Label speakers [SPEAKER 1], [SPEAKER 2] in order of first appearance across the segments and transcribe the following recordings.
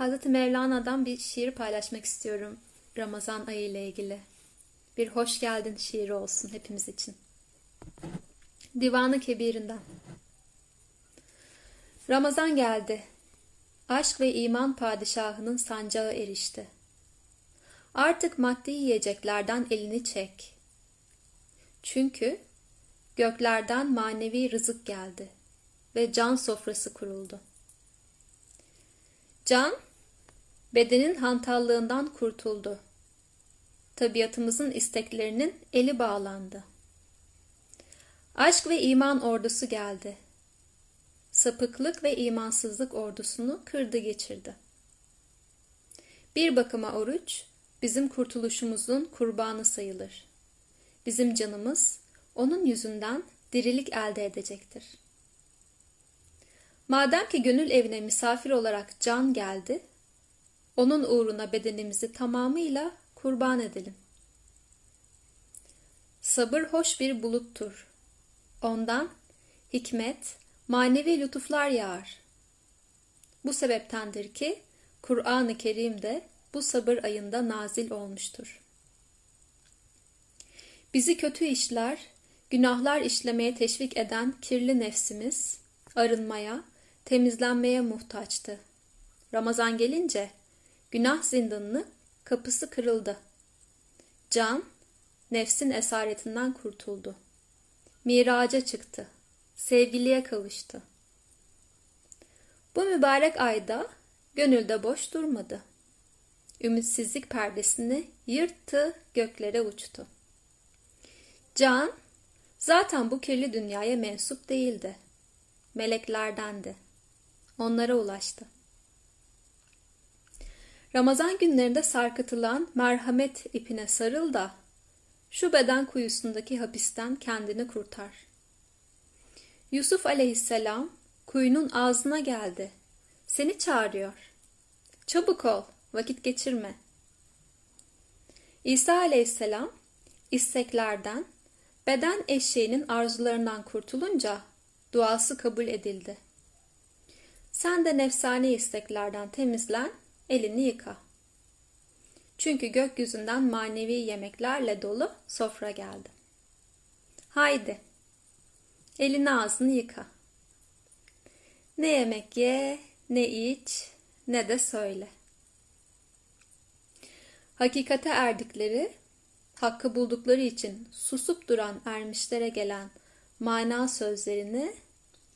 [SPEAKER 1] Hazreti Mevlana'dan bir şiir paylaşmak istiyorum Ramazan ayı ile ilgili. Bir hoş geldin şiiri olsun hepimiz için. Divanı Kebir'inden. Ramazan geldi. Aşk ve iman padişahının sancağı erişti. Artık maddi yiyeceklerden elini çek. Çünkü göklerden manevi rızık geldi ve can sofrası kuruldu. Can, bedenin hantallığından kurtuldu. Tabiatımızın isteklerinin eli bağlandı. Aşk ve iman ordusu geldi. Sapıklık ve imansızlık ordusunu kırdı geçirdi. Bir bakıma oruç, bizim kurtuluşumuzun kurbanı sayılır. Bizim canımız, onun yüzünden dirilik elde edecektir. Madem ki gönül evine misafir olarak can geldi, onun uğruna bedenimizi tamamıyla kurban edelim. Sabır hoş bir buluttur. Ondan hikmet, manevi lütuflar yağar. Bu sebeptendir ki Kur'an-ı Kerim de bu sabır ayında nazil olmuştur. Bizi kötü işler, günahlar işlemeye teşvik eden kirli nefsimiz arınmaya, temizlenmeye muhtaçtı. Ramazan gelince günah zindanını kapısı kırıldı. Can, nefsin esaretinden kurtuldu. Miraca çıktı. Sevgiliye kavuştu. Bu mübarek ayda gönülde boş durmadı. Ümitsizlik perdesini yırttı, göklere uçtu. Can, zaten bu kirli dünyaya mensup değildi. Meleklerdendi. Onlara ulaştı. Ramazan günlerinde sarkıtılan merhamet ipine sarıl da şu beden kuyusundaki hapisten kendini kurtar. Yusuf aleyhisselam kuyunun ağzına geldi. Seni çağırıyor. Çabuk ol, vakit geçirme. İsa aleyhisselam isteklerden, beden eşeğinin arzularından kurtulunca duası kabul edildi. Sen de nefsani isteklerden temizlen, elini yıka. Çünkü gökyüzünden manevi yemeklerle dolu sofra geldi. Haydi, elini ağzını yıka. Ne yemek ye, ne iç, ne de söyle. Hakikate erdikleri, hakkı buldukları için susup duran ermişlere gelen mana sözlerini,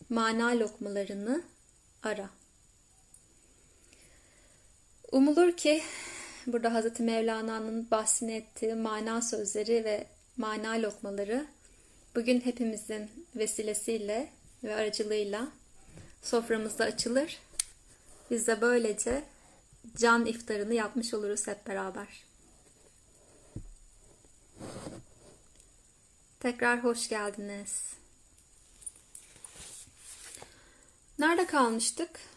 [SPEAKER 1] mana lokmalarını ara. Umulur ki burada Hazreti Mevlana'nın bahsini ettiği mana sözleri ve mana lokmaları bugün hepimizin vesilesiyle ve aracılığıyla soframızda açılır. Biz de böylece can iftarını yapmış oluruz hep beraber. Tekrar hoş geldiniz. Nerede kalmıştık?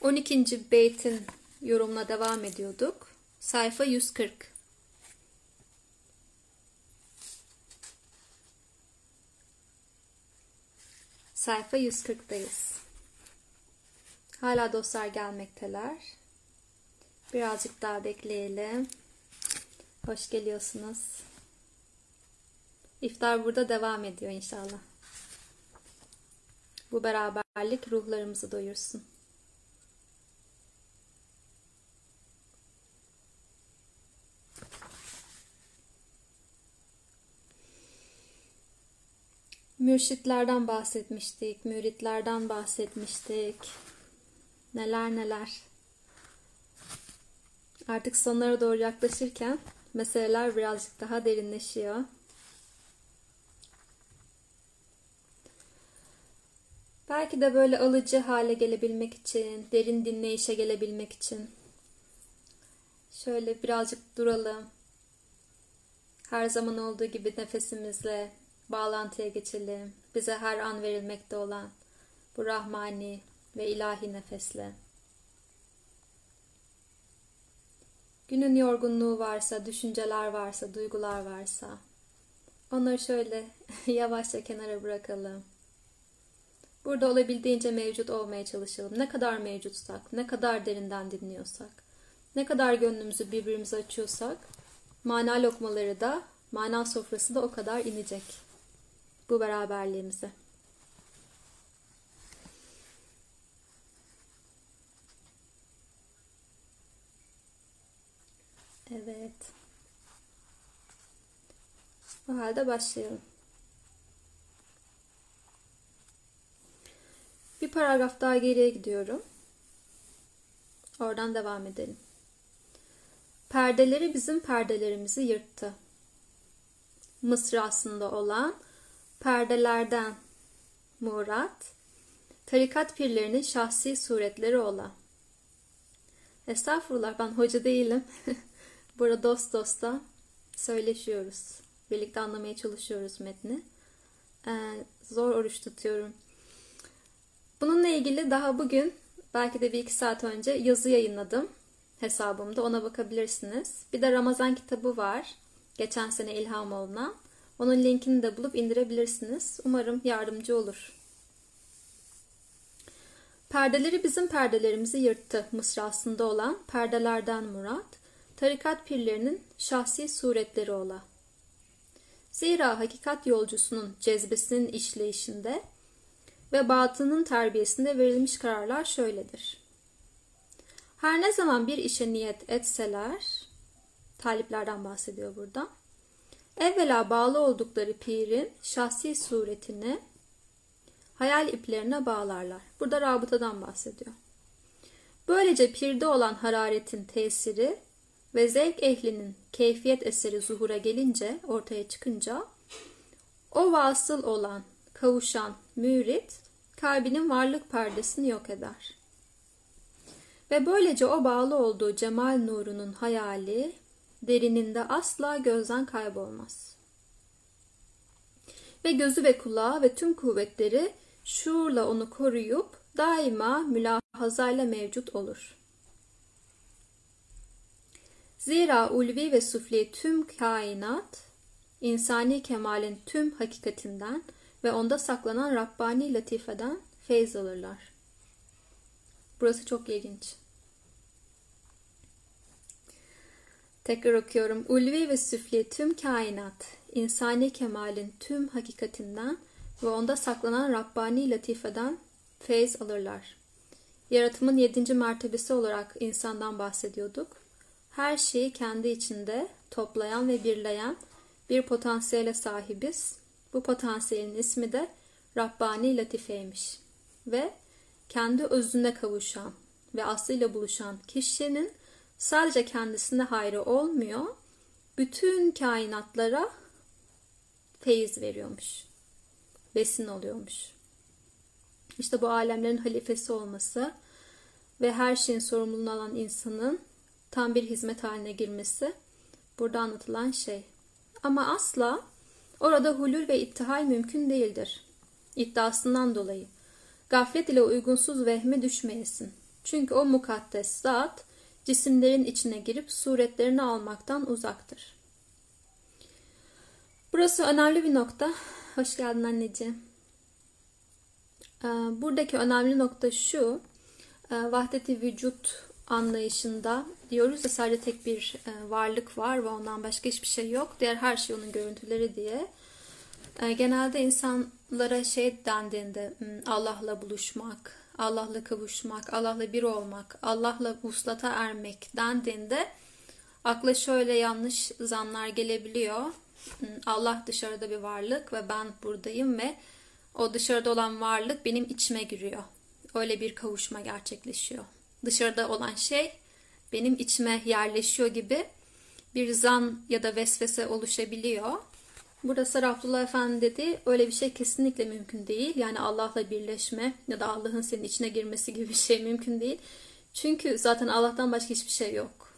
[SPEAKER 1] 12. beytin yorumuna devam ediyorduk. Sayfa 140. Sayfa 140'dayız. Hala dostlar gelmekteler. Birazcık daha bekleyelim. Hoş geliyorsunuz. İftar burada devam ediyor inşallah. Bu beraberlik ruhlarımızı doyursun. Mürşitlerden bahsetmiştik, müritlerden bahsetmiştik. Neler neler. Artık sonlara doğru yaklaşırken meseleler birazcık daha derinleşiyor. Belki de böyle alıcı hale gelebilmek için, derin dinleyişe gelebilmek için şöyle birazcık duralım. Her zaman olduğu gibi nefesimizle bağlantıya geçelim. Bize her an verilmekte olan bu rahmani ve ilahi nefesle. Günün yorgunluğu varsa, düşünceler varsa, duygular varsa onları şöyle yavaşça kenara bırakalım. Burada olabildiğince mevcut olmaya çalışalım. Ne kadar mevcutsak, ne kadar derinden dinliyorsak, ne kadar gönlümüzü birbirimize açıyorsak, mana lokmaları da, mana sofrası da o kadar inecek bu beraberliğimize. Evet. O halde başlayalım. Bir paragraf daha geriye gidiyorum. Oradan devam edelim. Perdeleri bizim perdelerimizi yırttı. Mısrasında olan perdelerden murat, tarikat pirlerinin şahsi suretleri ola. Estağfurullah ben hoca değilim. Burada dost dosta söyleşiyoruz. Birlikte anlamaya çalışıyoruz metni. Ee, zor oruç tutuyorum. Bununla ilgili daha bugün belki de bir iki saat önce yazı yayınladım hesabımda. Ona bakabilirsiniz. Bir de Ramazan kitabı var. Geçen sene ilham olunan. Onun linkini de bulup indirebilirsiniz. Umarım yardımcı olur. Perdeleri bizim perdelerimizi yırttı mısrasında olan perdelerden murat, tarikat pirlerinin şahsi suretleri ola. Zira hakikat yolcusunun cezbesinin işleyişinde ve batının terbiyesinde verilmiş kararlar şöyledir. Her ne zaman bir işe niyet etseler, taliplerden bahsediyor burada, evvela bağlı oldukları pirin şahsi suretini hayal iplerine bağlarlar. Burada rabıtadan bahsediyor. Böylece pirde olan hararetin tesiri ve zevk ehlinin keyfiyet eseri zuhura gelince, ortaya çıkınca, o vasıl olan, kavuşan mürit, kalbinin varlık perdesini yok eder. Ve böylece o bağlı olduğu cemal nurunun hayali, derininde asla gözden kaybolmaz. Ve gözü ve kulağı ve tüm kuvvetleri şuurla onu koruyup daima mülahazayla mevcut olur. Zira ulvi ve sufli tüm kainat, insani kemalin tüm hakikatinden ve onda saklanan Rabbani latifeden feyz alırlar. Burası çok ilginç. Tekrar okuyorum. Ulvi ve süfli tüm kainat, insani kemalin tüm hakikatinden ve onda saklanan Rabbani latifeden feyz alırlar. Yaratımın yedinci mertebesi olarak insandan bahsediyorduk. Her şeyi kendi içinde toplayan ve birleyen bir potansiyele sahibiz. Bu potansiyelin ismi de Rabbani latifeymiş. Ve kendi özüne kavuşan ve aslıyla buluşan kişinin sadece kendisine hayrı olmuyor, bütün kainatlara feyiz veriyormuş besin oluyormuş. İşte bu alemlerin halifesi olması ve her şeyin sorumluluğunu alan insanın tam bir hizmet haline girmesi burada anlatılan şey. Ama asla orada hulül ve ittihal mümkün değildir. İddiasından dolayı. Gaflet ile uygunsuz vehme düşmeyesin. Çünkü o mukaddes zat cisimlerin içine girip suretlerini almaktan uzaktır. Burası önemli bir nokta. Hoş geldin anneciğim. Ee, buradaki önemli nokta şu. E, vahdeti vücut anlayışında diyoruz ya sadece tek bir e, varlık var ve ondan başka hiçbir şey yok. Diğer her şey onun görüntüleri diye. E, genelde insanlara şey dendiğinde hmm, Allah'la buluşmak, Allah'la kavuşmak, Allah'la bir olmak, Allah'la vuslata ermek dendiğinde akla şöyle yanlış zanlar gelebiliyor. Allah dışarıda bir varlık ve ben buradayım ve o dışarıda olan varlık benim içime giriyor. Öyle bir kavuşma gerçekleşiyor. Dışarıda olan şey benim içime yerleşiyor gibi bir zan ya da vesvese oluşabiliyor. Burada Abdullah Efendi dedi öyle bir şey kesinlikle mümkün değil. Yani Allah'la birleşme ya da Allah'ın senin içine girmesi gibi bir şey mümkün değil. Çünkü zaten Allah'tan başka hiçbir şey yok.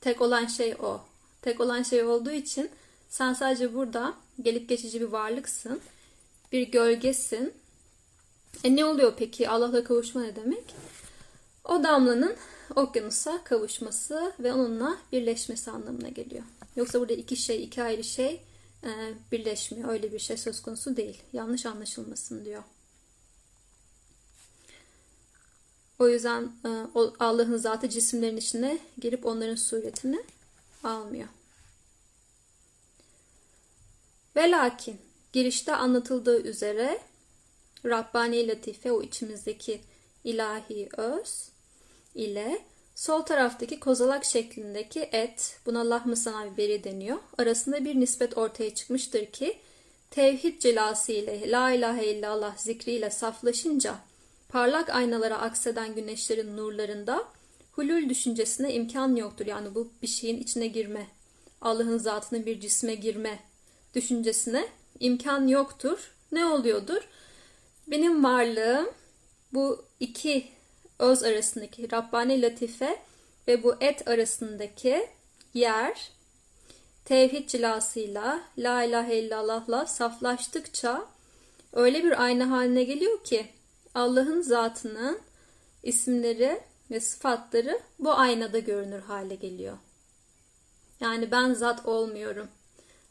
[SPEAKER 1] Tek olan şey o. Tek olan şey olduğu için sen sadece burada gelip geçici bir varlıksın. Bir gölgesin. E ne oluyor peki? Allah'la kavuşma ne demek? O damlanın okyanusa kavuşması ve onunla birleşmesi anlamına geliyor. Yoksa burada iki şey, iki ayrı şey birleşmiyor. Öyle bir şey söz konusu değil. Yanlış anlaşılmasın diyor. O yüzden e, Allah'ın zatı cisimlerin içine girip onların suretini almıyor. Ve lakin girişte anlatıldığı üzere Rabbani Latife o içimizdeki ilahi öz ile sol taraftaki kozalak şeklindeki et, buna lahmı biberi deniyor. Arasında bir nispet ortaya çıkmıştır ki tevhid celası ile la ilahe illallah zikriyle saflaşınca parlak aynalara akseden güneşlerin nurlarında hulul düşüncesine imkan yoktur. Yani bu bir şeyin içine girme, Allah'ın zatının bir cisme girme düşüncesine imkan yoktur. Ne oluyordur? Benim varlığım bu iki öz arasındaki Rabbani latife ve bu et arasındaki yer tevhid cilasıyla la ilahe illallah'la saflaştıkça öyle bir ayna haline geliyor ki Allah'ın zatının isimleri ve sıfatları bu aynada görünür hale geliyor. Yani ben zat olmuyorum.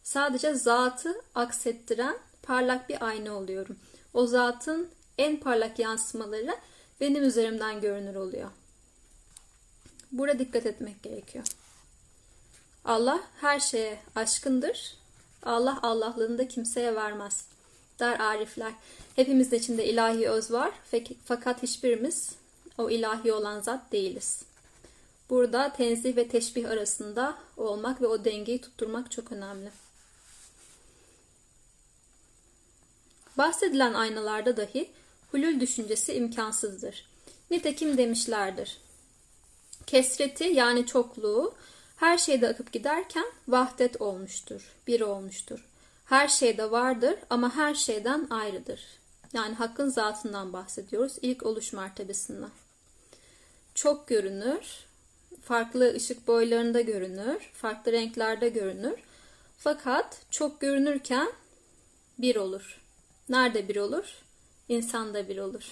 [SPEAKER 1] Sadece zatı aksettiren parlak bir ayna oluyorum. O zatın en parlak yansımaları benim üzerimden görünür oluyor. Burada dikkat etmek gerekiyor. Allah her şeye aşkındır. Allah Allah'lığını da kimseye vermez. Der arifler. Hepimizin içinde ilahi öz var. Fakat hiçbirimiz o ilahi olan zat değiliz. Burada tenzih ve teşbih arasında olmak ve o dengeyi tutturmak çok önemli. Bahsedilen aynalarda dahi hulul düşüncesi imkansızdır. Nitekim demişlerdir. Kesreti yani çokluğu her şeyde akıp giderken vahdet olmuştur, bir olmuştur. Her şeyde vardır ama her şeyden ayrıdır. Yani hakkın zatından bahsediyoruz ilk oluş mertebesinden. Çok görünür, farklı ışık boylarında görünür, farklı renklerde görünür. Fakat çok görünürken bir olur. Nerede bir olur? İnsanda bir olur.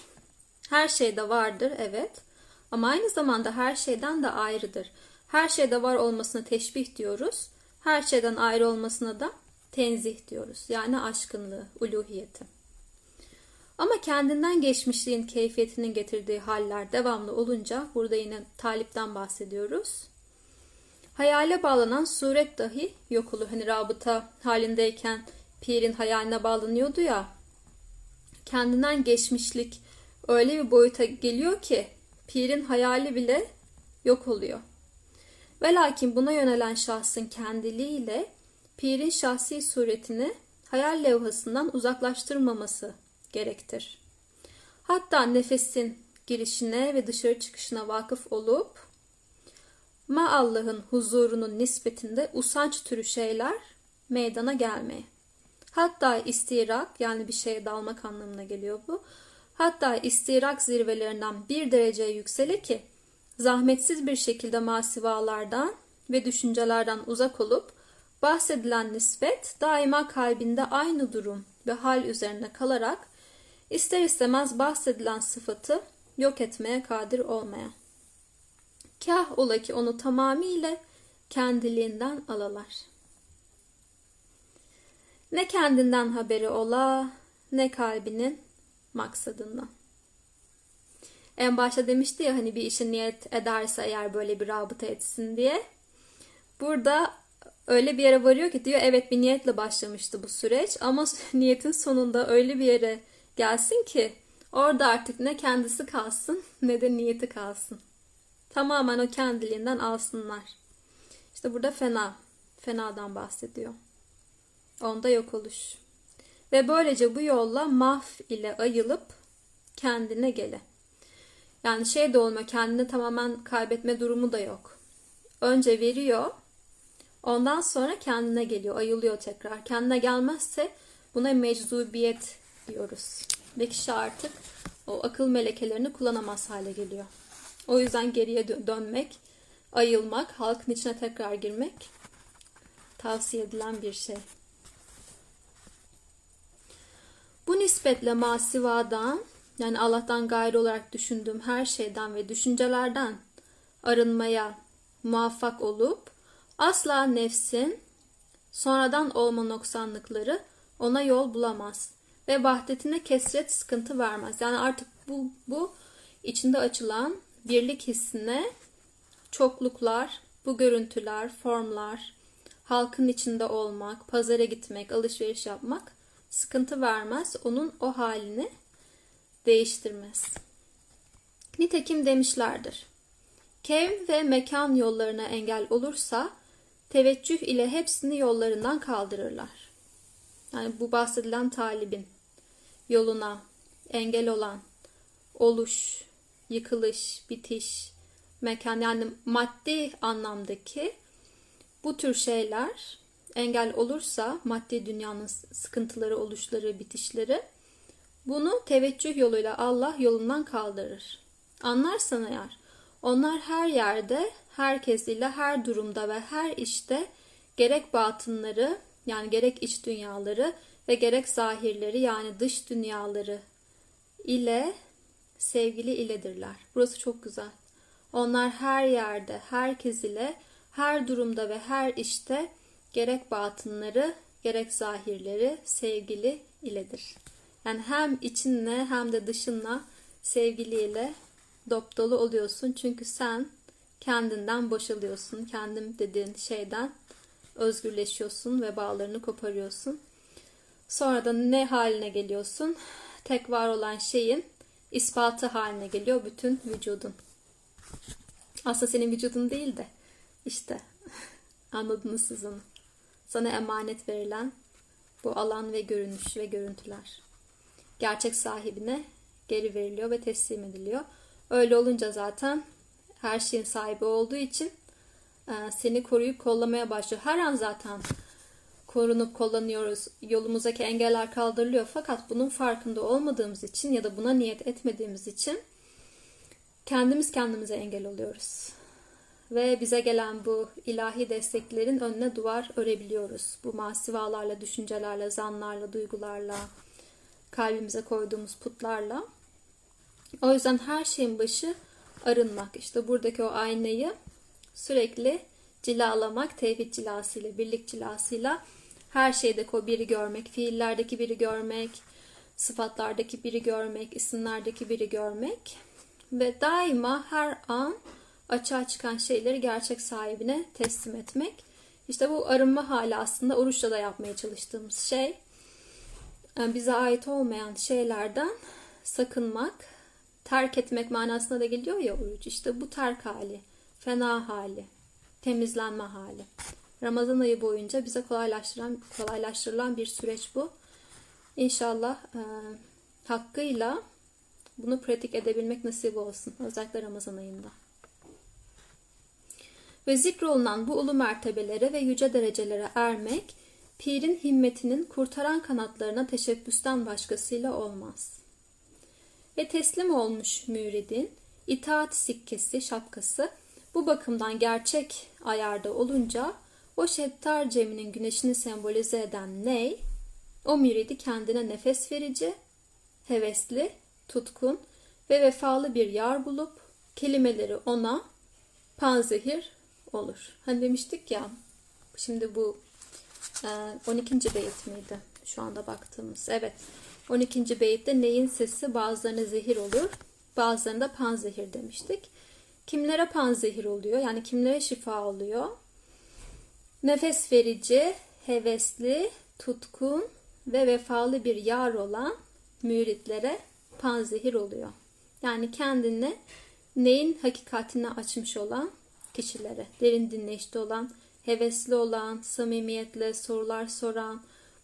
[SPEAKER 1] Her şeyde vardır, evet. Ama aynı zamanda her şeyden de ayrıdır. Her şeyde var olmasına teşbih diyoruz. Her şeyden ayrı olmasına da tenzih diyoruz. Yani aşkınlığı, uluhiyeti. Ama kendinden geçmişliğin keyfiyetinin getirdiği haller devamlı olunca burada yine talipten bahsediyoruz. Hayale bağlanan suret dahi yok olur. Hani rabıta halindeyken pirin hayaline bağlanıyordu ya. Kendinden geçmişlik öyle bir boyuta geliyor ki pirin hayali bile yok oluyor. Ve lakin buna yönelen şahsın kendiliğiyle pirin şahsi suretini hayal levhasından uzaklaştırmaması gerektir. Hatta nefesin girişine ve dışarı çıkışına vakıf olup ma Allah'ın huzurunun nispetinde usanç türü şeyler meydana gelmeye. Hatta istirak yani bir şeye dalmak anlamına geliyor bu. Hatta istirak zirvelerinden bir derece yüksele ki zahmetsiz bir şekilde masivalardan ve düşüncelerden uzak olup bahsedilen nispet daima kalbinde aynı durum ve hal üzerine kalarak ister istemez bahsedilen sıfatı yok etmeye kadir olmaya. Kah ola ki onu tamamıyla kendiliğinden alalar. Ne kendinden haberi ola ne kalbinin maksadından. En başta demişti ya hani bir işe niyet ederse eğer böyle bir rabıta etsin diye. Burada öyle bir yere varıyor ki diyor evet bir niyetle başlamıştı bu süreç ama niyetin sonunda öyle bir yere gelsin ki orada artık ne kendisi kalsın ne de niyeti kalsın. Tamamen o kendiliğinden alsınlar. İşte burada fena, fenadan bahsediyor. Onda yok oluş. Ve böylece bu yolla maf ile ayılıp kendine gele. Yani şey de olmuyor, kendini tamamen kaybetme durumu da yok. Önce veriyor, ondan sonra kendine geliyor, ayılıyor tekrar. Kendine gelmezse buna meczubiyet diyoruz. Ve kişi artık o akıl melekelerini kullanamaz hale geliyor. O yüzden geriye dönmek, ayılmak, halkın içine tekrar girmek tavsiye edilen bir şey. Bu nispetle masivadan yani Allah'tan gayrı olarak düşündüğüm her şeyden ve düşüncelerden arınmaya muvaffak olup asla nefsin sonradan olma noksanlıkları ona yol bulamaz ve vahdetine kesret sıkıntı vermez. Yani artık bu, bu içinde açılan birlik hissine çokluklar, bu görüntüler, formlar, halkın içinde olmak, pazara gitmek, alışveriş yapmak sıkıntı vermez. Onun o halini değiştirmez. Nitekim demişlerdir. Kev ve mekan yollarına engel olursa teveccüh ile hepsini yollarından kaldırırlar. Yani bu bahsedilen talibin yoluna engel olan oluş, yıkılış, bitiş, mekan yani maddi anlamdaki bu tür şeyler engel olursa maddi dünyanın sıkıntıları, oluşları, bitişleri bunu teveccüh yoluyla Allah yolundan kaldırır. Anlarsan eğer onlar her yerde, herkes ile her durumda ve her işte gerek batınları yani gerek iç dünyaları ve gerek zahirleri yani dış dünyaları ile sevgili iledirler. Burası çok güzel. Onlar her yerde, herkes ile, her durumda ve her işte gerek batınları, gerek zahirleri sevgili iledir. Yani hem içinle hem de dışınla sevgiliyle dop dolu oluyorsun. Çünkü sen kendinden boşalıyorsun. Kendim dediğin şeyden özgürleşiyorsun ve bağlarını koparıyorsun. Sonra da ne haline geliyorsun? Tek var olan şeyin ispatı haline geliyor bütün vücudun. Aslında senin vücudun değil de işte anladınız siz onu. Sana emanet verilen bu alan ve görünüş ve görüntüler. Gerçek sahibine geri veriliyor ve teslim ediliyor. Öyle olunca zaten her şeyin sahibi olduğu için e, seni koruyup kollamaya başlıyor. Her an zaten korunup kullanıyoruz. Yolumuzdaki engeller kaldırılıyor. Fakat bunun farkında olmadığımız için ya da buna niyet etmediğimiz için kendimiz kendimize engel oluyoruz. Ve bize gelen bu ilahi desteklerin önüne duvar örebiliyoruz. Bu masivalarla, düşüncelerle, zanlarla, duygularla, kalbimize koyduğumuz putlarla. O yüzden her şeyin başı arınmak. İşte buradaki o aynayı sürekli cilalamak, tevhid cilasıyla, birlik cilasıyla her şeydeki o biri görmek, fiillerdeki biri görmek, sıfatlardaki biri görmek, isimlerdeki biri görmek ve daima her an açığa çıkan şeyleri gerçek sahibine teslim etmek. İşte bu arınma hali aslında oruçla da yapmaya çalıştığımız şey. Yani bize ait olmayan şeylerden sakınmak, terk etmek manasına da geliyor ya oruç. İşte bu terk hali, fena hali, temizlenme hali. Ramazan ayı boyunca bize kolaylaştıran, kolaylaştırılan bir süreç bu. İnşallah e, hakkıyla bunu pratik edebilmek nasip olsun. Özellikle Ramazan ayında. Ve zikrolunan bu ulu mertebelere ve yüce derecelere ermek, pirin himmetinin kurtaran kanatlarına teşebbüsten başkasıyla olmaz. Ve teslim olmuş müridin, itaat sikkesi, şapkası, bu bakımdan gerçek ayarda olunca, o şettar ceminin güneşini sembolize eden ney, o müridi kendine nefes verici, hevesli, tutkun ve vefalı bir yar bulup, kelimeleri ona panzehir olur. Hani demiştik ya, şimdi bu 12. E, beyit miydi? Şu anda baktığımız. Evet. 12. beyitte neyin sesi bazılarına zehir olur, bazılarında panzehir demiştik. Kimlere panzehir oluyor? Yani kimlere şifa oluyor? Nefes verici, hevesli, tutkun ve vefalı bir yar olan müritlere panzehir oluyor. Yani kendini neyin hakikatine açmış olan kişilere, derin dinleşte olan, hevesli olan, samimiyetle sorular soran,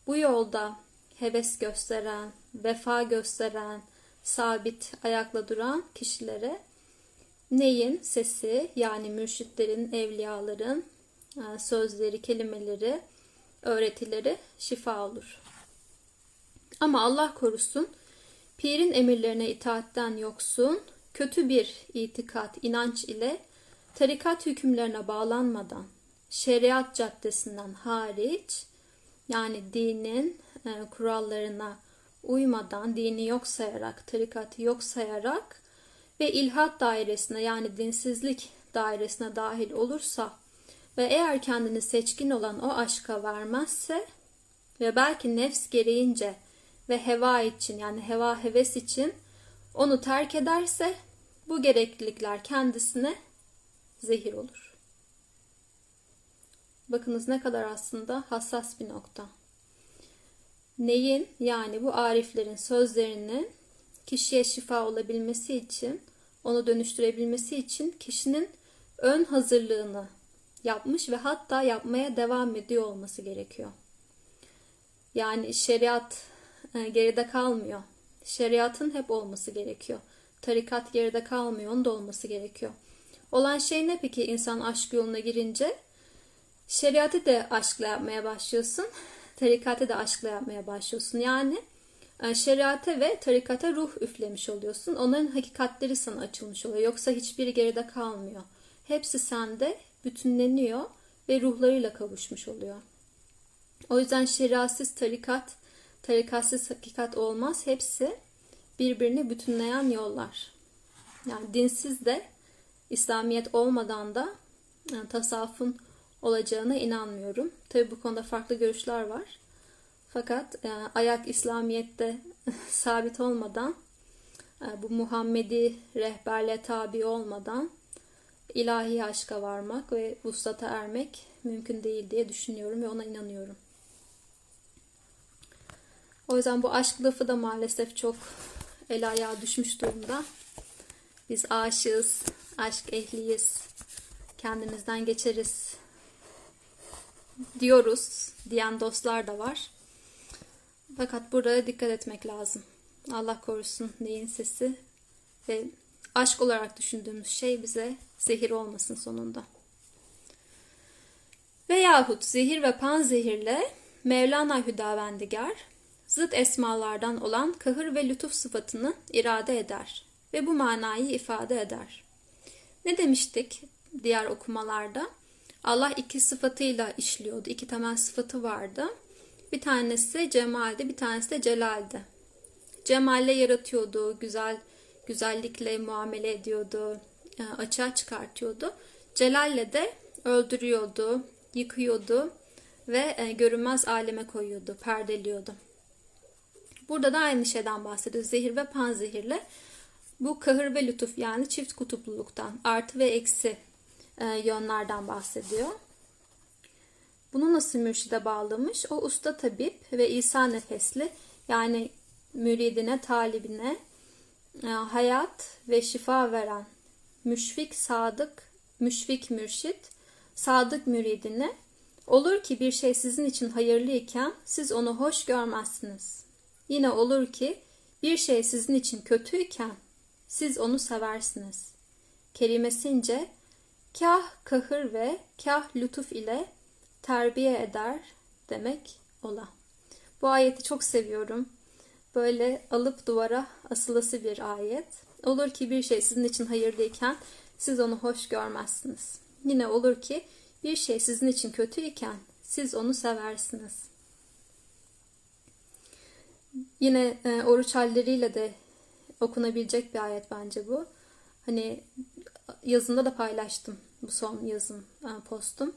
[SPEAKER 1] bu yolda heves gösteren, vefa gösteren, sabit ayakla duran kişilere neyin sesi yani mürşitlerin, evliyaların e, sözleri, kelimeleri, öğretileri şifa olur. Ama Allah korusun pirin emirlerine itaatten yoksun, kötü bir itikat, inanç ile tarikat hükümlerine bağlanmadan şeriat caddesinden hariç yani dinin e, kurallarına uymadan, dini yok sayarak, tarikatı yok sayarak ve ilhat dairesine yani dinsizlik dairesine dahil olursa ve eğer kendini seçkin olan o aşka vermezse ve belki nefs gereğince ve heva için yani heva heves için onu terk ederse bu gereklilikler kendisine zehir olur. Bakınız ne kadar aslında hassas bir nokta. Neyin yani bu ariflerin sözlerinin kişiye şifa olabilmesi için, onu dönüştürebilmesi için kişinin ön hazırlığını yapmış ve hatta yapmaya devam ediyor olması gerekiyor. Yani şeriat e, geride kalmıyor. Şeriatın hep olması gerekiyor. Tarikat geride kalmıyor, onun da olması gerekiyor. Olan şey ne peki insan aşk yoluna girince? Şeriatı da aşkla yapmaya başlıyorsun. Tarikatı da aşkla yapmaya başlıyorsun. Yani e, şeriate ve tarikata ruh üflemiş oluyorsun. Onların hakikatleri sana açılmış oluyor. Yoksa hiçbiri geride kalmıyor. Hepsi sende bütünleniyor ve ruhlarıyla kavuşmuş oluyor. O yüzden şeriatsiz tarikat, tarikatsız hakikat olmaz. Hepsi birbirini bütünleyen yollar. Yani dinsiz de İslamiyet olmadan da yani tasavvufun olacağına inanmıyorum. Tabi bu konuda farklı görüşler var. Fakat e, ayak İslamiyet'te sabit olmadan, e, bu Muhammedi rehberle tabi olmadan ilahi aşka varmak ve vuslata ermek mümkün değil diye düşünüyorum ve ona inanıyorum. O yüzden bu aşk lafı da maalesef çok el ayağa düşmüş durumda. Biz aşığız, aşk ehliyiz, kendimizden geçeriz diyoruz diyen dostlar da var. Fakat burada dikkat etmek lazım. Allah korusun neyin sesi ve aşk olarak düşündüğümüz şey bize zehir olmasın sonunda. Veyahut zehir ve panzehirle Mevlana Hüdavendigar zıt esmalardan olan kahır ve lütuf sıfatını irade eder ve bu manayı ifade eder. Ne demiştik diğer okumalarda? Allah iki sıfatıyla işliyordu. İki temel sıfatı vardı. Bir tanesi cemaldi, bir tanesi de celaldi. Cemalle yaratıyordu, güzel güzellikle muamele ediyordu, e, açığa çıkartıyordu. Celalle de öldürüyordu, yıkıyordu ve e, görünmez aleme koyuyordu, perdeliyordu. Burada da aynı şeyden bahsediyor. Zehir ve panzehirle. Bu kahır ve lütuf yani çift kutupluluktan, artı ve eksi e, yönlerden bahsediyor. Bunu nasıl mürşide bağlamış? O usta tabip ve İsa nefesli yani müridine, talibine e, hayat ve şifa veren müşfik sadık, müşfik mürşit, sadık müridine olur ki bir şey sizin için hayırlı iken siz onu hoş görmezsiniz. Yine olur ki bir şey sizin için kötüyken siz onu seversiniz. Kelimesince kah kahır ve kah lütuf ile terbiye eder demek ola. Bu ayeti çok seviyorum. Böyle alıp duvara asılası bir ayet. Olur ki bir şey sizin için hayırlıyken siz onu hoş görmezsiniz. Yine olur ki bir şey sizin için kötüyken siz onu seversiniz. Yine e, oruç halleriyle de okunabilecek bir ayet bence bu. Hani yazında da paylaştım bu son yazım e, postum.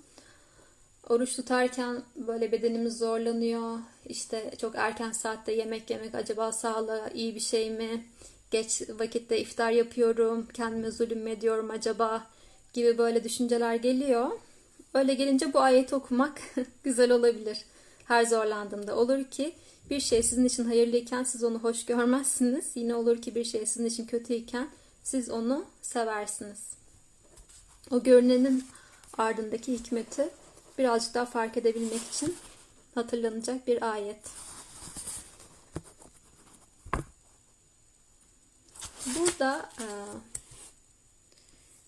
[SPEAKER 1] Oruç tutarken böyle bedenimiz zorlanıyor. İşte çok erken saatte yemek yemek acaba sağlığa iyi bir şey mi? Geç vakitte iftar yapıyorum, kendime zulüm ediyorum acaba gibi böyle düşünceler geliyor. Öyle gelince bu ayeti okumak güzel olabilir. Her zorlandığımda olur ki bir şey sizin için hayırlıyken siz onu hoş görmezsiniz. Yine olur ki bir şey sizin için kötüyken siz onu seversiniz. O görünenin ardındaki hikmeti birazcık daha fark edebilmek için hatırlanacak bir ayet. Burada e,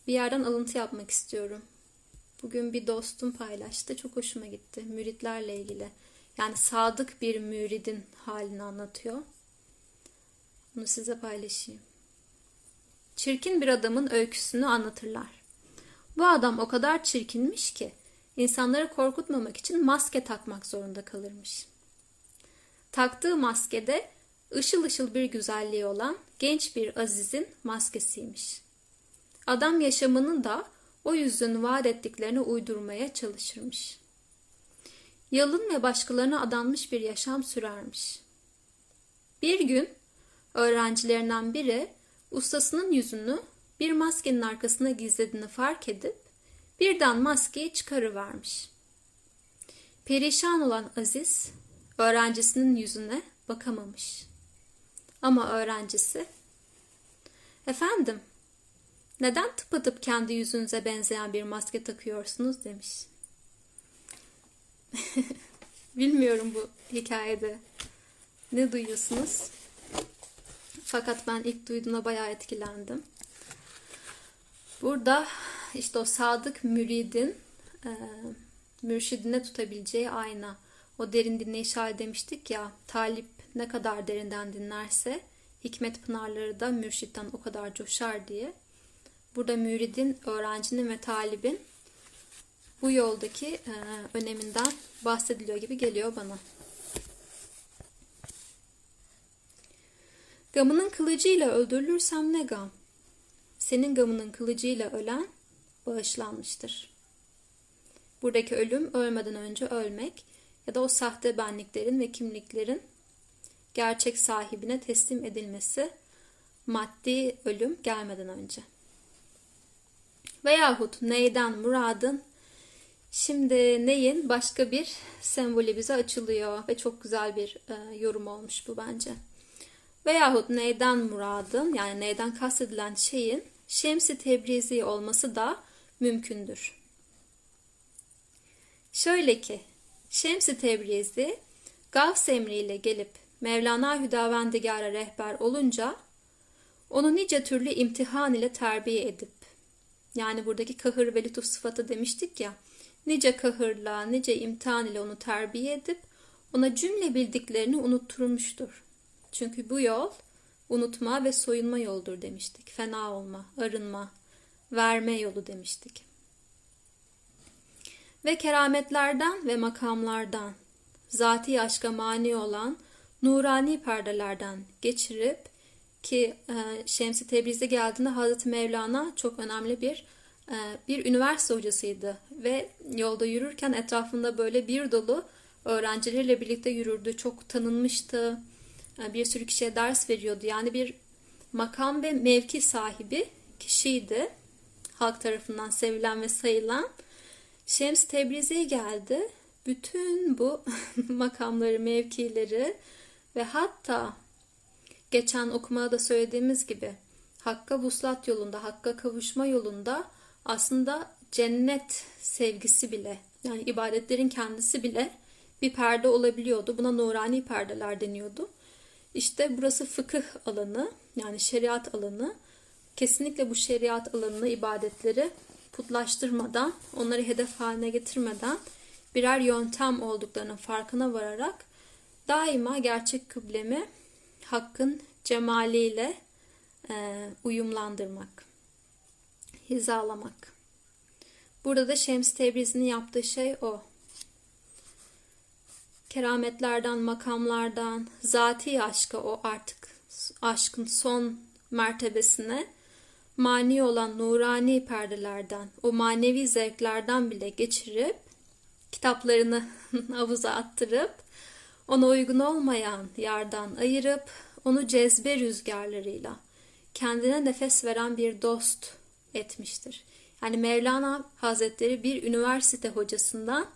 [SPEAKER 1] bir yerden alıntı yapmak istiyorum. Bugün bir dostum paylaştı. Çok hoşuma gitti. Müritlerle ilgili. Yani sadık bir müridin halini anlatıyor. Bunu size paylaşayım. Çirkin bir adamın öyküsünü anlatırlar. Bu adam o kadar çirkinmiş ki insanları korkutmamak için maske takmak zorunda kalırmış. Taktığı maskede ışıl ışıl bir güzelliği olan genç bir azizin maskesiymiş. Adam yaşamının da o yüzün vaat ettiklerini uydurmaya çalışırmış. Yalın ve başkalarına adanmış bir yaşam sürermiş. Bir gün öğrencilerinden biri ustasının yüzünü bir maskenin arkasına gizlediğini fark edip birden maskeyi çıkarıvermiş. Perişan olan Aziz öğrencisinin yüzüne bakamamış. Ama öğrencisi Efendim, neden tıpatıp kendi yüzünüze benzeyen bir maske takıyorsunuz demiş. Bilmiyorum bu hikayede ne duyuyorsunuz. Fakat ben ilk duyduğuna bayağı etkilendim. Burada işte o sadık müridin e, mürşidine tutabileceği ayna. O derin dinleyiş hali demiştik ya, talip ne kadar derinden dinlerse hikmet pınarları da mürşitten o kadar coşar diye. Burada müridin, öğrencinin ve talibin bu yoldaki e, öneminden bahsediliyor gibi geliyor bana. Gamının kılıcıyla öldürülürsem ne gam? Senin gamının kılıcıyla ölen bağışlanmıştır. Buradaki ölüm ölmeden önce ölmek ya da o sahte benliklerin ve kimliklerin gerçek sahibine teslim edilmesi maddi ölüm gelmeden önce. Veyahut neyden muradın Şimdi neyin başka bir sembolü bize açılıyor ve çok güzel bir e, yorum olmuş bu bence. Veyahut neyden muradın yani neyden kastedilen şeyin şemsi tebrizi olması da mümkündür. Şöyle ki Şems-i Tebrizi Gavs emriyle gelip Mevlana Hüdavendigar'a rehber olunca onu nice türlü imtihan ile terbiye edip yani buradaki kahır ve lütuf sıfatı demiştik ya nice kahırla nice imtihan ile onu terbiye edip ona cümle bildiklerini unutturmuştur. Çünkü bu yol unutma ve soyunma yoldur demiştik. Fena olma, arınma, verme yolu demiştik ve kerametlerden ve makamlardan, zati aşka mani olan nurani perdelerden geçirip ki e, Şemsi Tebriz'e geldiğinde Hazreti Mevlana çok önemli bir bir üniversite hocasıydı ve yolda yürürken etrafında böyle bir dolu öğrencileriyle birlikte yürürdü. Çok tanınmıştı. E, bir sürü kişiye ders veriyordu. Yani bir makam ve mevki sahibi kişiydi. Halk tarafından sevilen ve sayılan. Şems Tebrizi geldi. Bütün bu makamları, mevkileri ve hatta geçen okumada da söylediğimiz gibi Hakka vuslat yolunda, Hakka kavuşma yolunda aslında cennet sevgisi bile yani ibadetlerin kendisi bile bir perde olabiliyordu. Buna nurani perdeler deniyordu. İşte burası fıkıh alanı yani şeriat alanı. Kesinlikle bu şeriat alanını, ibadetleri putlaştırmadan, onları hedef haline getirmeden birer yöntem olduklarının farkına vararak daima gerçek kıblemi hakkın cemaliyle e, uyumlandırmak, hizalamak. Burada da Şems Tebriz'in yaptığı şey o. Kerametlerden, makamlardan, zati aşka o artık aşkın son mertebesine mani olan nurani perdelerden, o manevi zevklerden bile geçirip kitaplarını havuza attırıp ona uygun olmayan yardan ayırıp onu cezbe rüzgarlarıyla kendine nefes veren bir dost etmiştir. Yani Mevlana Hazretleri bir üniversite hocasından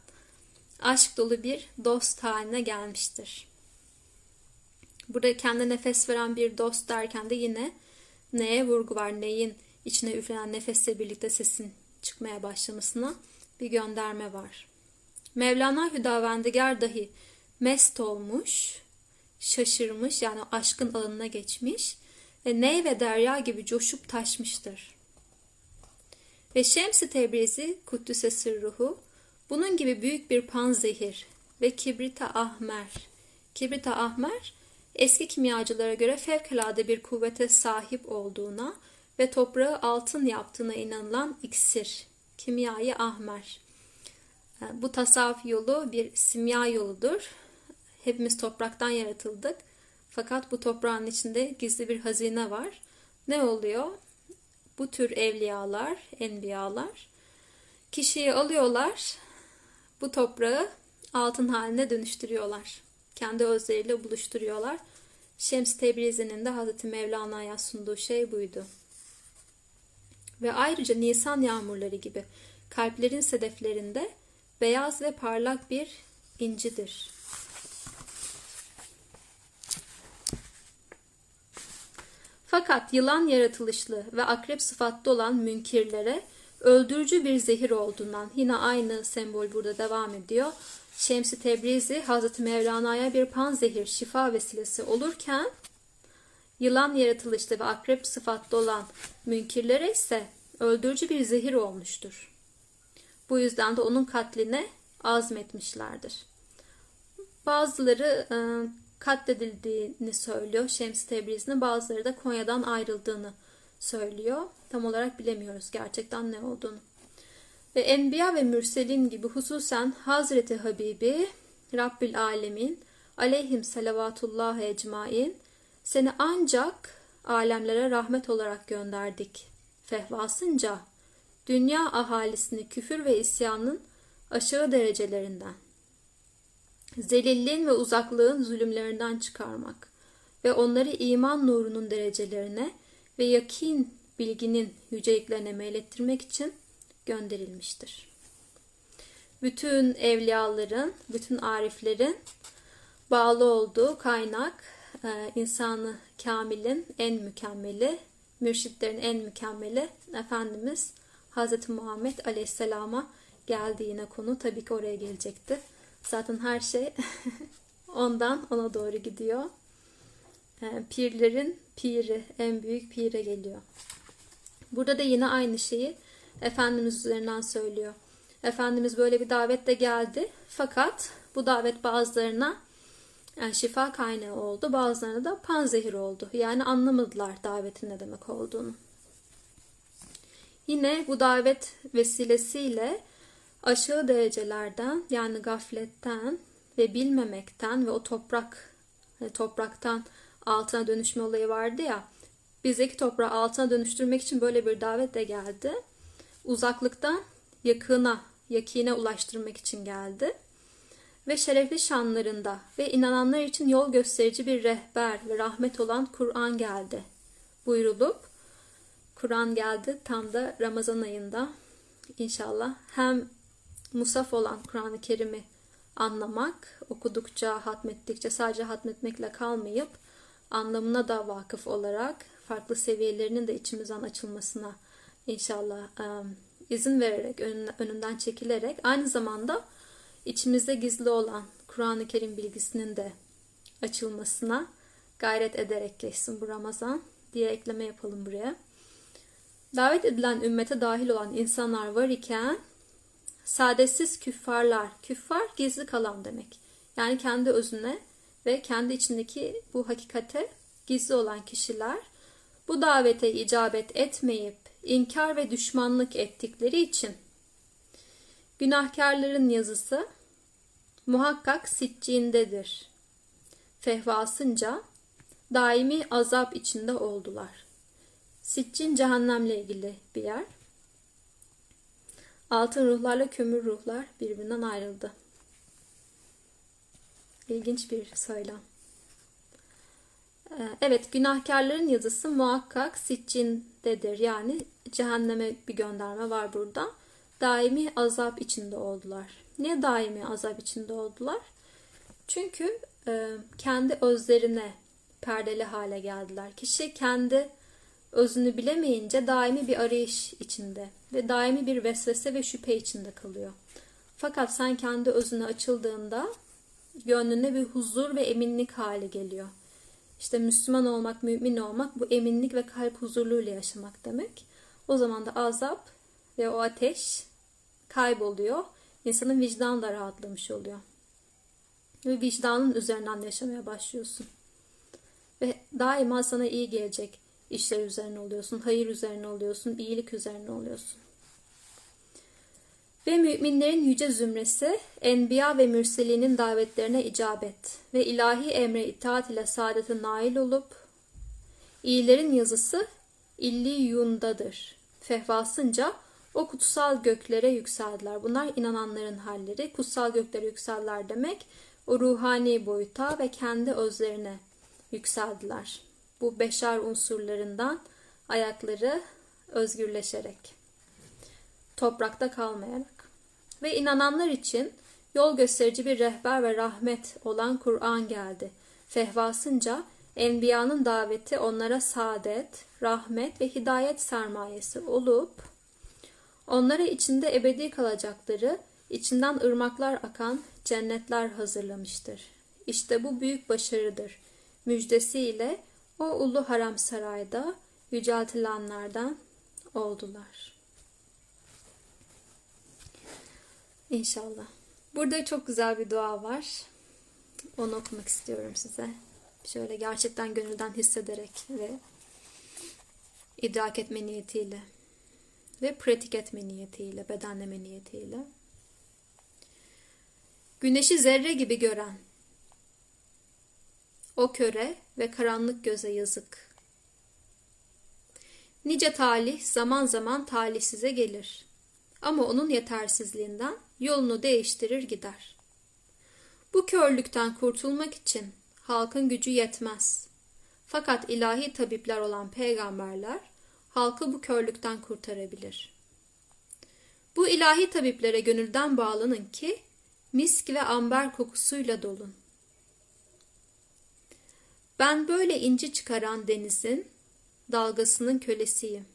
[SPEAKER 1] aşk dolu bir dost haline gelmiştir. Burada kendine nefes veren bir dost derken de yine neye vurgu var, neyin içine üflenen nefesle birlikte sesin çıkmaya başlamasına bir gönderme var. Mevlana Hüdavendigar dahi mest olmuş, şaşırmış yani aşkın alanına geçmiş ve ney ve derya gibi coşup taşmıştır. Ve Şems-i Tebrizi Kuddüs'e sırruhu bunun gibi büyük bir panzehir ve kibrita ahmer. Kibrita ahmer eski kimyacılara göre fevkalade bir kuvvete sahip olduğuna ve toprağı altın yaptığına inanılan iksir, kimyayı ahmer. Bu tasavvuf yolu bir simya yoludur. Hepimiz topraktan yaratıldık. Fakat bu toprağın içinde gizli bir hazine var. Ne oluyor? Bu tür evliyalar, enbiyalar kişiyi alıyorlar, bu toprağı altın haline dönüştürüyorlar kendi özleriyle buluşturuyorlar. Şems Tebrizi'nin de Hazreti Mevlana'ya sunduğu şey buydu. Ve ayrıca Nisan yağmurları gibi kalplerin sedeflerinde beyaz ve parlak bir incidir. Fakat yılan yaratılışlı ve akrep sıfatlı olan münkirlere öldürücü bir zehir olduğundan yine aynı sembol burada devam ediyor. Şems-i Tebrizi Hazreti Mevlana'ya bir panzehir şifa vesilesi olurken yılan yaratılışlı ve akrep sıfatlı olan münkirlere ise öldürücü bir zehir olmuştur. Bu yüzden de onun katline azmetmişlerdir. Bazıları e, katledildiğini söylüyor Şems Tebriz'in bazıları da Konya'dan ayrıldığını söylüyor. Tam olarak bilemiyoruz gerçekten ne olduğunu. Ve Enbiya ve Mürselin gibi hususen Hazreti Habibi Rabbil Alemin aleyhim salavatullah ecmain seni ancak alemlere rahmet olarak gönderdik. Fehvasınca dünya ahalisini küfür ve isyanın aşağı derecelerinden, zelilliğin ve uzaklığın zulümlerinden çıkarmak ve onları iman nurunun derecelerine ve yakin bilginin yüceliklerine meylettirmek için gönderilmiştir. Bütün evliyaların, bütün ariflerin bağlı olduğu kaynak e, insanı kamilin en mükemmeli, mürşitlerin en mükemmeli Efendimiz Hz. Muhammed Aleyhisselam'a geldiğine konu tabii ki oraya gelecekti. Zaten her şey ondan ona doğru gidiyor. E, pirlerin piri, en büyük pire geliyor. Burada da yine aynı şeyi Efendimiz üzerinden söylüyor. Efendimiz böyle bir davetle geldi. Fakat bu davet bazılarına yani şifa kaynağı oldu. Bazılarına da panzehir oldu. Yani anlamadılar davetin ne demek olduğunu. Yine bu davet vesilesiyle aşağı derecelerden yani gafletten ve bilmemekten ve o toprak hani topraktan altına dönüşme olayı vardı ya bizdeki toprağı altına dönüştürmek için böyle bir davet de geldi. Uzaklıktan yakına, yakine ulaştırmak için geldi. Ve şerefli şanlarında ve inananlar için yol gösterici bir rehber ve rahmet olan Kur'an geldi. Buyrulup Kur'an geldi tam da Ramazan ayında inşallah hem musaf olan Kur'an-ı Kerim'i anlamak, okudukça, hatmettikçe sadece hatmetmekle kalmayıp anlamına da vakıf olarak farklı seviyelerinin de içimizden açılmasına inşallah izin vererek, önünden çekilerek aynı zamanda içimizde gizli olan Kur'an-ı Kerim bilgisinin de açılmasına gayret ederek geçsin bu Ramazan diye ekleme yapalım buraya. Davet edilen ümmete dahil olan insanlar var iken sadetsiz küffarlar, küffar gizli kalan demek. Yani kendi özüne ve kendi içindeki bu hakikate gizli olan kişiler bu davete icabet etmeyip inkar ve düşmanlık ettikleri için günahkarların yazısı muhakkak siccindedir. Fehvasınca daimi azap içinde oldular. Siccin cehennemle ilgili bir yer. Altın ruhlarla kömür ruhlar birbirinden ayrıldı. İlginç bir söylem. Ee, evet günahkarların yazısı muhakkak siccindedir. Yani cehenneme bir gönderme var burada. Daimi azap içinde oldular. Niye daimi azap içinde oldular? Çünkü e, kendi özlerine perdeli hale geldiler. Kişi kendi özünü bilemeyince daimi bir arayış içinde ve daimi bir vesvese ve şüphe içinde kalıyor. Fakat sen kendi özüne açıldığında gönlüne bir huzur ve eminlik hali geliyor. İşte Müslüman olmak, mümin olmak bu eminlik ve kalp huzurluyla yaşamak demek. O zaman da azap ve o ateş kayboluyor. İnsanın vicdan da rahatlamış oluyor. Ve vicdanın üzerinden yaşamaya başlıyorsun. Ve daima sana iyi gelecek işler üzerine oluyorsun, hayır üzerine oluyorsun, iyilik üzerine oluyorsun. Ve müminlerin yüce zümresi, enbiya ve mürselinin davetlerine icabet ve ilahi emre itaat ile saadete nail olup, iyilerin yazısı illiyundadır. Fehvasınca o kutsal göklere yükseldiler. Bunlar inananların halleri. Kutsal göklere yükseldiler demek, o ruhani boyuta ve kendi özlerine yükseldiler. Bu beşer unsurlarından ayakları özgürleşerek, toprakta kalmayarak ve inananlar için yol gösterici bir rehber ve rahmet olan Kur'an geldi. Fehvasınca Enbiyanın daveti onlara saadet, rahmet ve hidayet sermayesi olup onlara içinde ebedi kalacakları, içinden ırmaklar akan cennetler hazırlamıştır. İşte bu büyük başarıdır. Müjdesiyle o ulu haram sarayda yüceltilenlerden oldular. İnşallah. Burada çok güzel bir dua var. Onu okumak istiyorum size. Şöyle gerçekten gönülden hissederek ve idrak etme niyetiyle ve pratik etme niyetiyle, bedenleme niyetiyle. Güneşi zerre gibi gören, o köre ve karanlık göze yazık. Nice talih zaman zaman talihsize gelir. Ama onun yetersizliğinden yolunu değiştirir gider. Bu körlükten kurtulmak için halkın gücü yetmez. Fakat ilahi tabipler olan peygamberler halkı bu körlükten kurtarabilir. Bu ilahi tabiplere gönülden bağlanın ki misk ve amber kokusuyla dolun. Ben böyle inci çıkaran denizin dalgasının kölesiyim.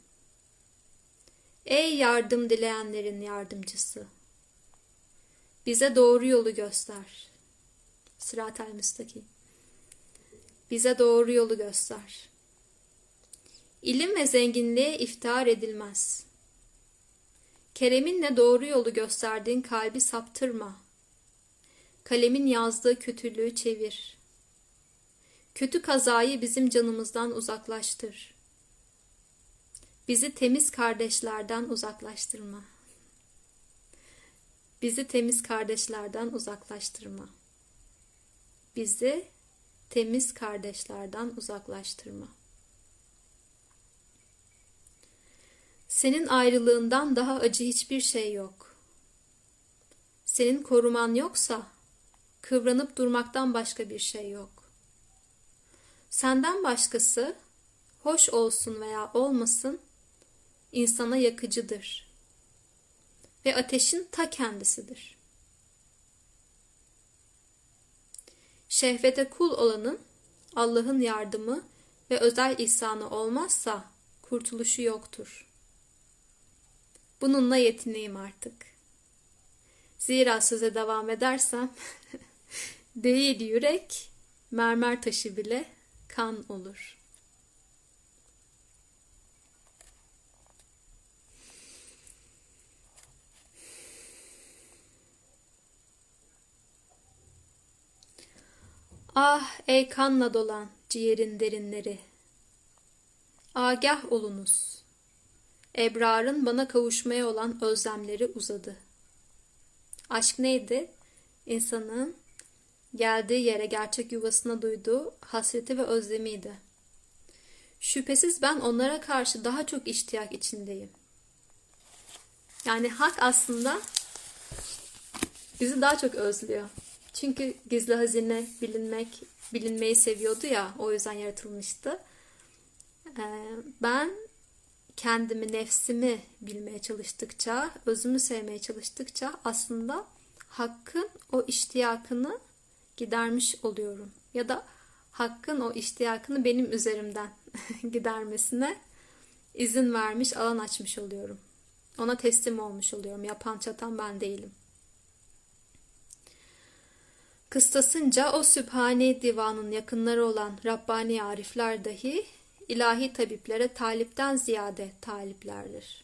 [SPEAKER 1] Ey yardım dileyenlerin yardımcısı! Bize doğru yolu göster. Sırat-el müstakim. Bize doğru yolu göster. İlim ve zenginliğe iftihar edilmez. Kereminle doğru yolu gösterdiğin kalbi saptırma. Kalemin yazdığı kötülüğü çevir. Kötü kazayı bizim canımızdan uzaklaştır. Bizi temiz kardeşlerden uzaklaştırma. Bizi temiz kardeşlerden uzaklaştırma. Bizi temiz kardeşlerden uzaklaştırma. Senin ayrılığından daha acı hiçbir şey yok. Senin koruman yoksa kıvranıp durmaktan başka bir şey yok. Senden başkası hoş olsun veya olmasın insana yakıcıdır ve ateşin ta kendisidir. Şehvete kul olanın Allah'ın yardımı ve özel ihsanı olmazsa kurtuluşu yoktur. Bununla yetineyim artık. Zira söze devam edersem değil yürek, mermer taşı bile kan olur.'' Ah ey kanla dolan ciğerin derinleri. Agah olunuz. Ebrar'ın bana kavuşmaya olan özlemleri uzadı. Aşk neydi? İnsanın geldiği yere gerçek yuvasına duyduğu hasreti ve özlemiydi. Şüphesiz ben onlara karşı daha çok iştiyak içindeyim. Yani hak aslında bizi daha çok özlüyor. Çünkü gizli hazine bilinmek, bilinmeyi seviyordu ya, o yüzden yaratılmıştı. Ee, ben kendimi, nefsimi bilmeye çalıştıkça, özümü sevmeye çalıştıkça aslında hakkın o iştiyakını gidermiş oluyorum. Ya da hakkın o iştiyakını benim üzerimden gidermesine izin vermiş, alan açmış oluyorum. Ona teslim olmuş oluyorum. Yapan çatan ben değilim. Kıstasınca o Sübhane Divan'ın yakınları olan Rabbani arifler dahi ilahi tabiplere talipten ziyade taliplerdir.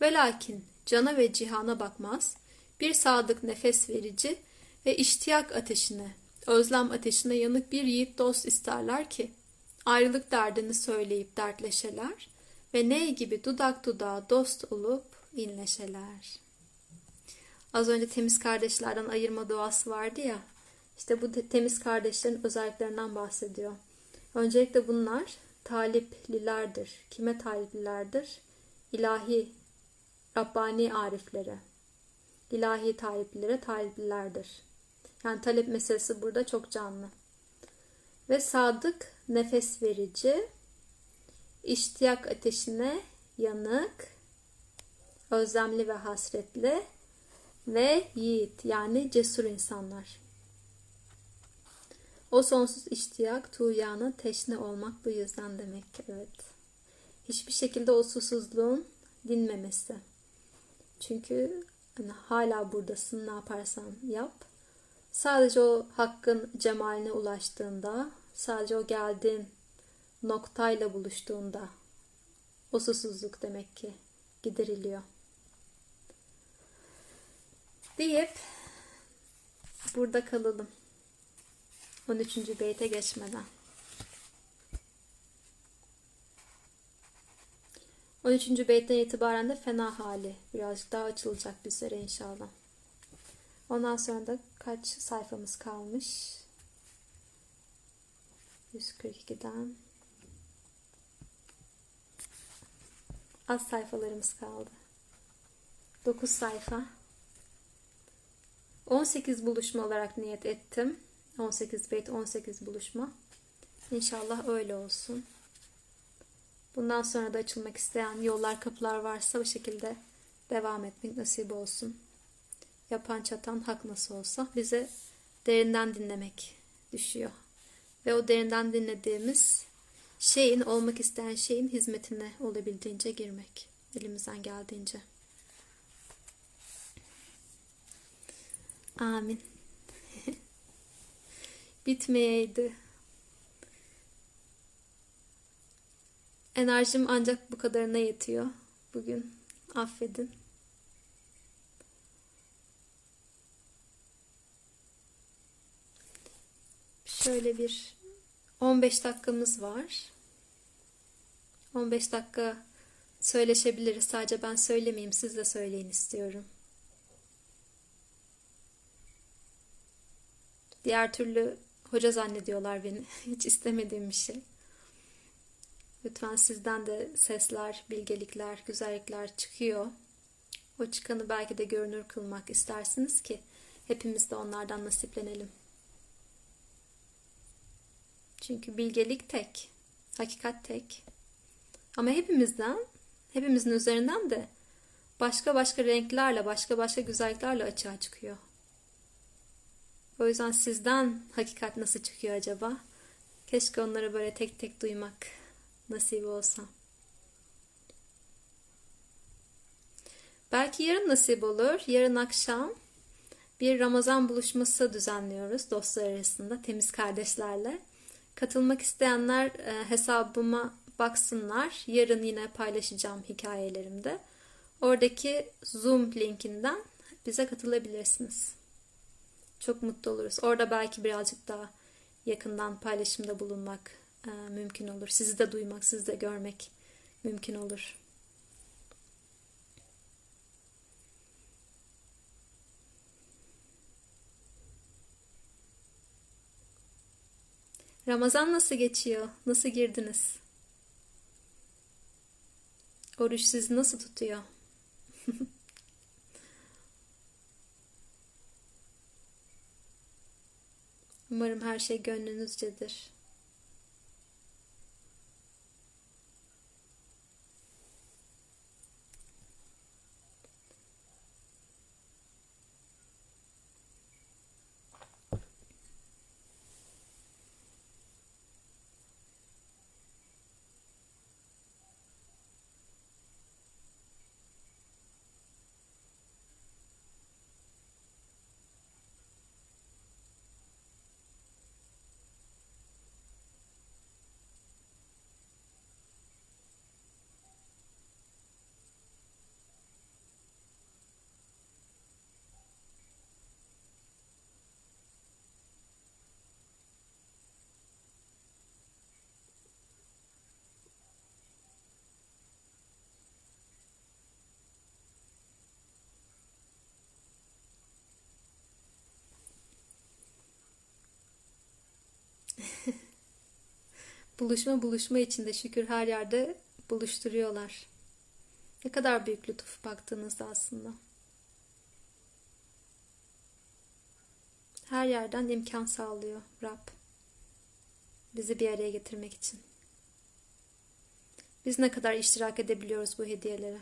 [SPEAKER 1] Velakin cana ve cihana bakmaz, bir sadık nefes verici ve iştiyak ateşine, özlem ateşine yanık bir yiğit dost isterler ki, ayrılık derdini söyleyip dertleşeler ve ney gibi dudak dudağa dost olup inleşeler.'' Az önce temiz kardeşlerden ayırma duası vardı ya. İşte bu temiz kardeşlerin özelliklerinden bahsediyor. Öncelikle bunlar taliplilerdir. Kime taliplilerdir? İlahi, Rabbani ariflere. İlahi taliplilere taliplilerdir. Yani talep meselesi burada çok canlı. Ve sadık, nefes verici, iştiyak ateşine yanık, özlemli ve hasretli ve yiğit yani cesur insanlar. O sonsuz iştiyak, tuğyana teşne olmak bu yüzden demek evet. Hiçbir şekilde o susuzluğun dinmemesi. Çünkü hani hala buradasın ne yaparsan yap. Sadece o hakkın cemaline ulaştığında, sadece o geldiğin noktayla buluştuğunda o susuzluk demek ki gideriliyor. Deyip burada kalalım. 13. beyte geçmeden. 13. beytten itibaren de fena hali birazcık daha açılacak bir süre inşallah. Ondan sonra da kaç sayfamız kalmış? 142'den az sayfalarımız kaldı. 9 sayfa. 18 buluşma olarak niyet ettim. 18 beyt 18 buluşma. İnşallah öyle olsun. Bundan sonra da açılmak isteyen yollar kapılar varsa bu şekilde devam etmek nasip olsun. Yapan çatan hak nasıl olsa bize derinden dinlemek düşüyor. Ve o derinden dinlediğimiz şeyin olmak isteyen şeyin hizmetine olabildiğince girmek. Elimizden geldiğince. Amin. Bitmeyeydi. Enerjim ancak bu kadarına yetiyor bugün. Affedin. Şöyle bir 15 dakikamız var. 15 dakika söyleşebiliriz. Sadece ben söylemeyeyim, siz de söyleyin istiyorum. Diğer türlü hoca zannediyorlar beni. Hiç istemediğim bir şey. Lütfen sizden de sesler, bilgelikler, güzellikler çıkıyor. O çıkanı belki de görünür kılmak istersiniz ki hepimiz de onlardan nasiplenelim. Çünkü bilgelik tek, hakikat tek. Ama hepimizden, hepimizin üzerinden de başka başka renklerle, başka başka güzelliklerle açığa çıkıyor. O yüzden sizden hakikat nasıl çıkıyor acaba? Keşke onları böyle tek tek duymak nasip olsa. Belki yarın nasip olur. Yarın akşam bir Ramazan buluşması düzenliyoruz dostlar arasında temiz kardeşlerle. Katılmak isteyenler e, hesabıma baksınlar. Yarın yine paylaşacağım hikayelerimde. Oradaki Zoom linkinden bize katılabilirsiniz. Çok mutlu oluruz. Orada belki birazcık daha yakından paylaşımda bulunmak e, mümkün olur. Sizi de duymak, sizi de görmek mümkün olur. Ramazan nasıl geçiyor? Nasıl girdiniz? Oruç sizi nasıl tutuyor? Umarım her şey gönlünüzcedir. buluşma buluşma içinde şükür her yerde buluşturuyorlar. Ne kadar büyük lütuf baktığınızda aslında. Her yerden imkan sağlıyor Rab. Bizi bir araya getirmek için. Biz ne kadar iştirak edebiliyoruz bu hediyelere?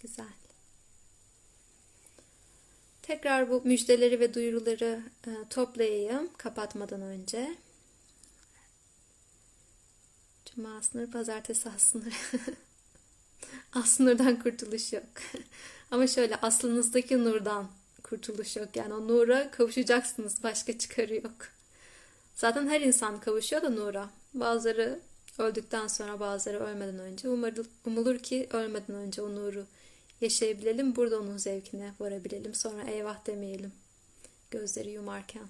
[SPEAKER 1] Güzel. Tekrar bu müjdeleri ve duyuruları e, toplayayım kapatmadan önce. Cuma sınır, pazartesi aslında. Aslından kurtuluş yok. Ama şöyle aslınızdaki nurdan kurtuluş yok. Yani o nura kavuşacaksınız. Başka çıkarı yok. Zaten her insan kavuşuyor da nura. Bazıları öldükten sonra bazıları ölmeden önce. Umarıl, umulur ki ölmeden önce o nuru yaşayabilelim. Burada onun zevkine varabilelim. Sonra eyvah demeyelim. Gözleri yumarken.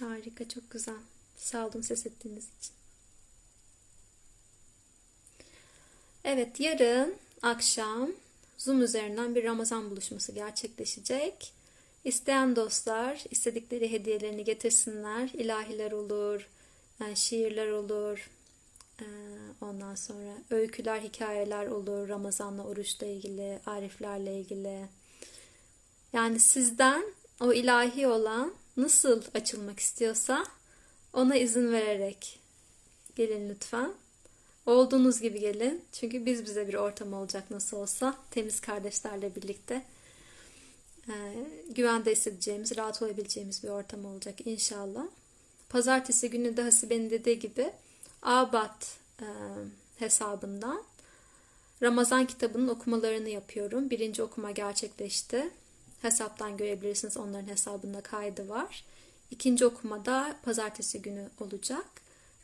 [SPEAKER 1] Harika, çok güzel. Sağ olun ses ettiğiniz için. Evet, yarın akşam Zoom üzerinden bir Ramazan buluşması gerçekleşecek. İsteyen dostlar istedikleri hediyelerini getirsinler. İlahiler olur, yani e, şiirler olur, e, ondan sonra öyküler, hikayeler olur. Ramazanla, oruçla ilgili, ariflerle ilgili. Yani sizden o ilahi olan nasıl açılmak istiyorsa ona izin vererek gelin lütfen. Olduğunuz gibi gelin. Çünkü biz bize bir ortam olacak nasıl olsa. Temiz kardeşlerle birlikte. Ee, güvende hissedeceğimiz, rahat olabileceğimiz bir ortam olacak inşallah. Pazartesi günü de Hasibe'nin dediği gibi Abat e, hesabından Ramazan kitabının okumalarını yapıyorum. Birinci okuma gerçekleşti. Hesaptan görebilirsiniz. Onların hesabında kaydı var. İkinci okumada pazartesi günü olacak.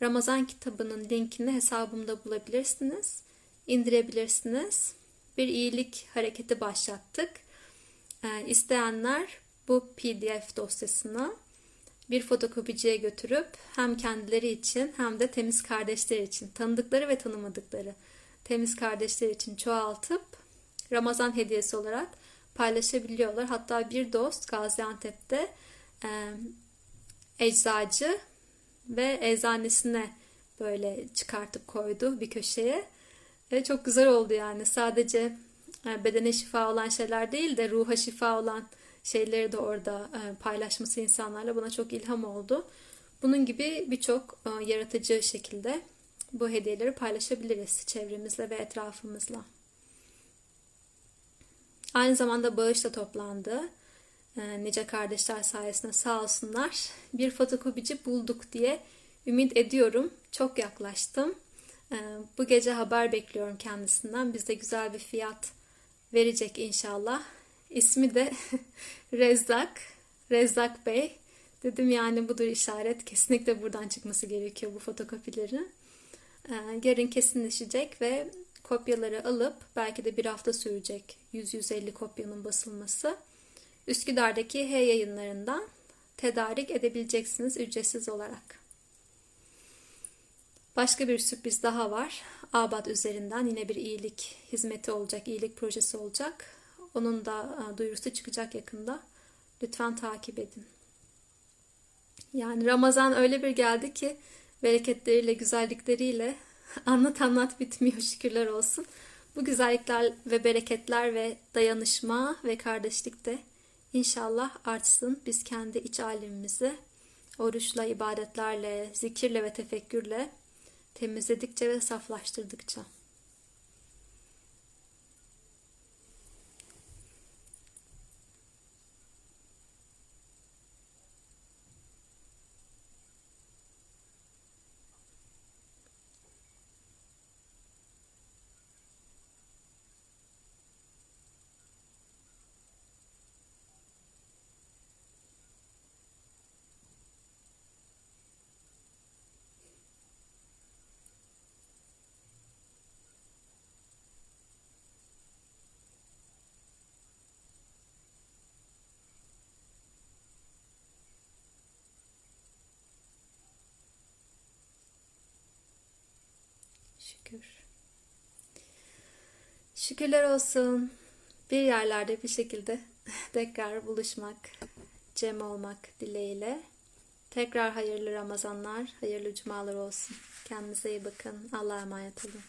[SPEAKER 1] Ramazan kitabının linkini hesabımda bulabilirsiniz. indirebilirsiniz. Bir iyilik hareketi başlattık. Ee, isteyenler bu PDF dosyasını bir fotokopiciye götürüp hem kendileri için hem de temiz kardeşler için tanıdıkları ve tanımadıkları temiz kardeşler için çoğaltıp Ramazan hediyesi olarak paylaşabiliyorlar. Hatta bir dost Gaziantep'te e, eczacı ve eczanesine böyle çıkartıp koydu bir köşeye. Ve çok güzel oldu yani. Sadece bedene şifa olan şeyler değil de ruha şifa olan şeyleri de orada e, paylaşması insanlarla buna çok ilham oldu. Bunun gibi birçok e, yaratıcı şekilde bu hediyeleri paylaşabiliriz çevremizle ve etrafımızla. Aynı zamanda bağış da toplandı. E, nice kardeşler sayesinde sağ olsunlar. Bir fotokopici bulduk diye ümit ediyorum. Çok yaklaştım. Bu gece haber bekliyorum kendisinden. Bize güzel bir fiyat verecek inşallah. İsmi de Rezzak. Rezzak Bey. Dedim yani budur işaret. Kesinlikle buradan çıkması gerekiyor bu fotokopilerin. E, yarın kesinleşecek ve kopyaları alıp belki de bir hafta sürecek 100-150 kopyanın basılması. Üsküdar'daki H yayınlarından tedarik edebileceksiniz ücretsiz olarak. Başka bir sürpriz daha var. Abat üzerinden yine bir iyilik hizmeti olacak, iyilik projesi olacak. Onun da e, duyurusu çıkacak yakında. Lütfen takip edin. Yani Ramazan öyle bir geldi ki bereketleriyle, güzellikleriyle anlat anlat bitmiyor şükürler olsun. Bu güzellikler ve bereketler ve dayanışma ve kardeşlik de inşallah artsın. Biz kendi iç alemimizi oruçla, ibadetlerle, zikirle ve tefekkürle temizledikçe ve saflaştırdıkça. Şükür. Şükürler olsun. Bir yerlerde bir şekilde tekrar buluşmak, cem olmak dileğiyle. Tekrar hayırlı Ramazanlar, hayırlı cumalar olsun. Kendinize iyi bakın. Allah'a emanet olun.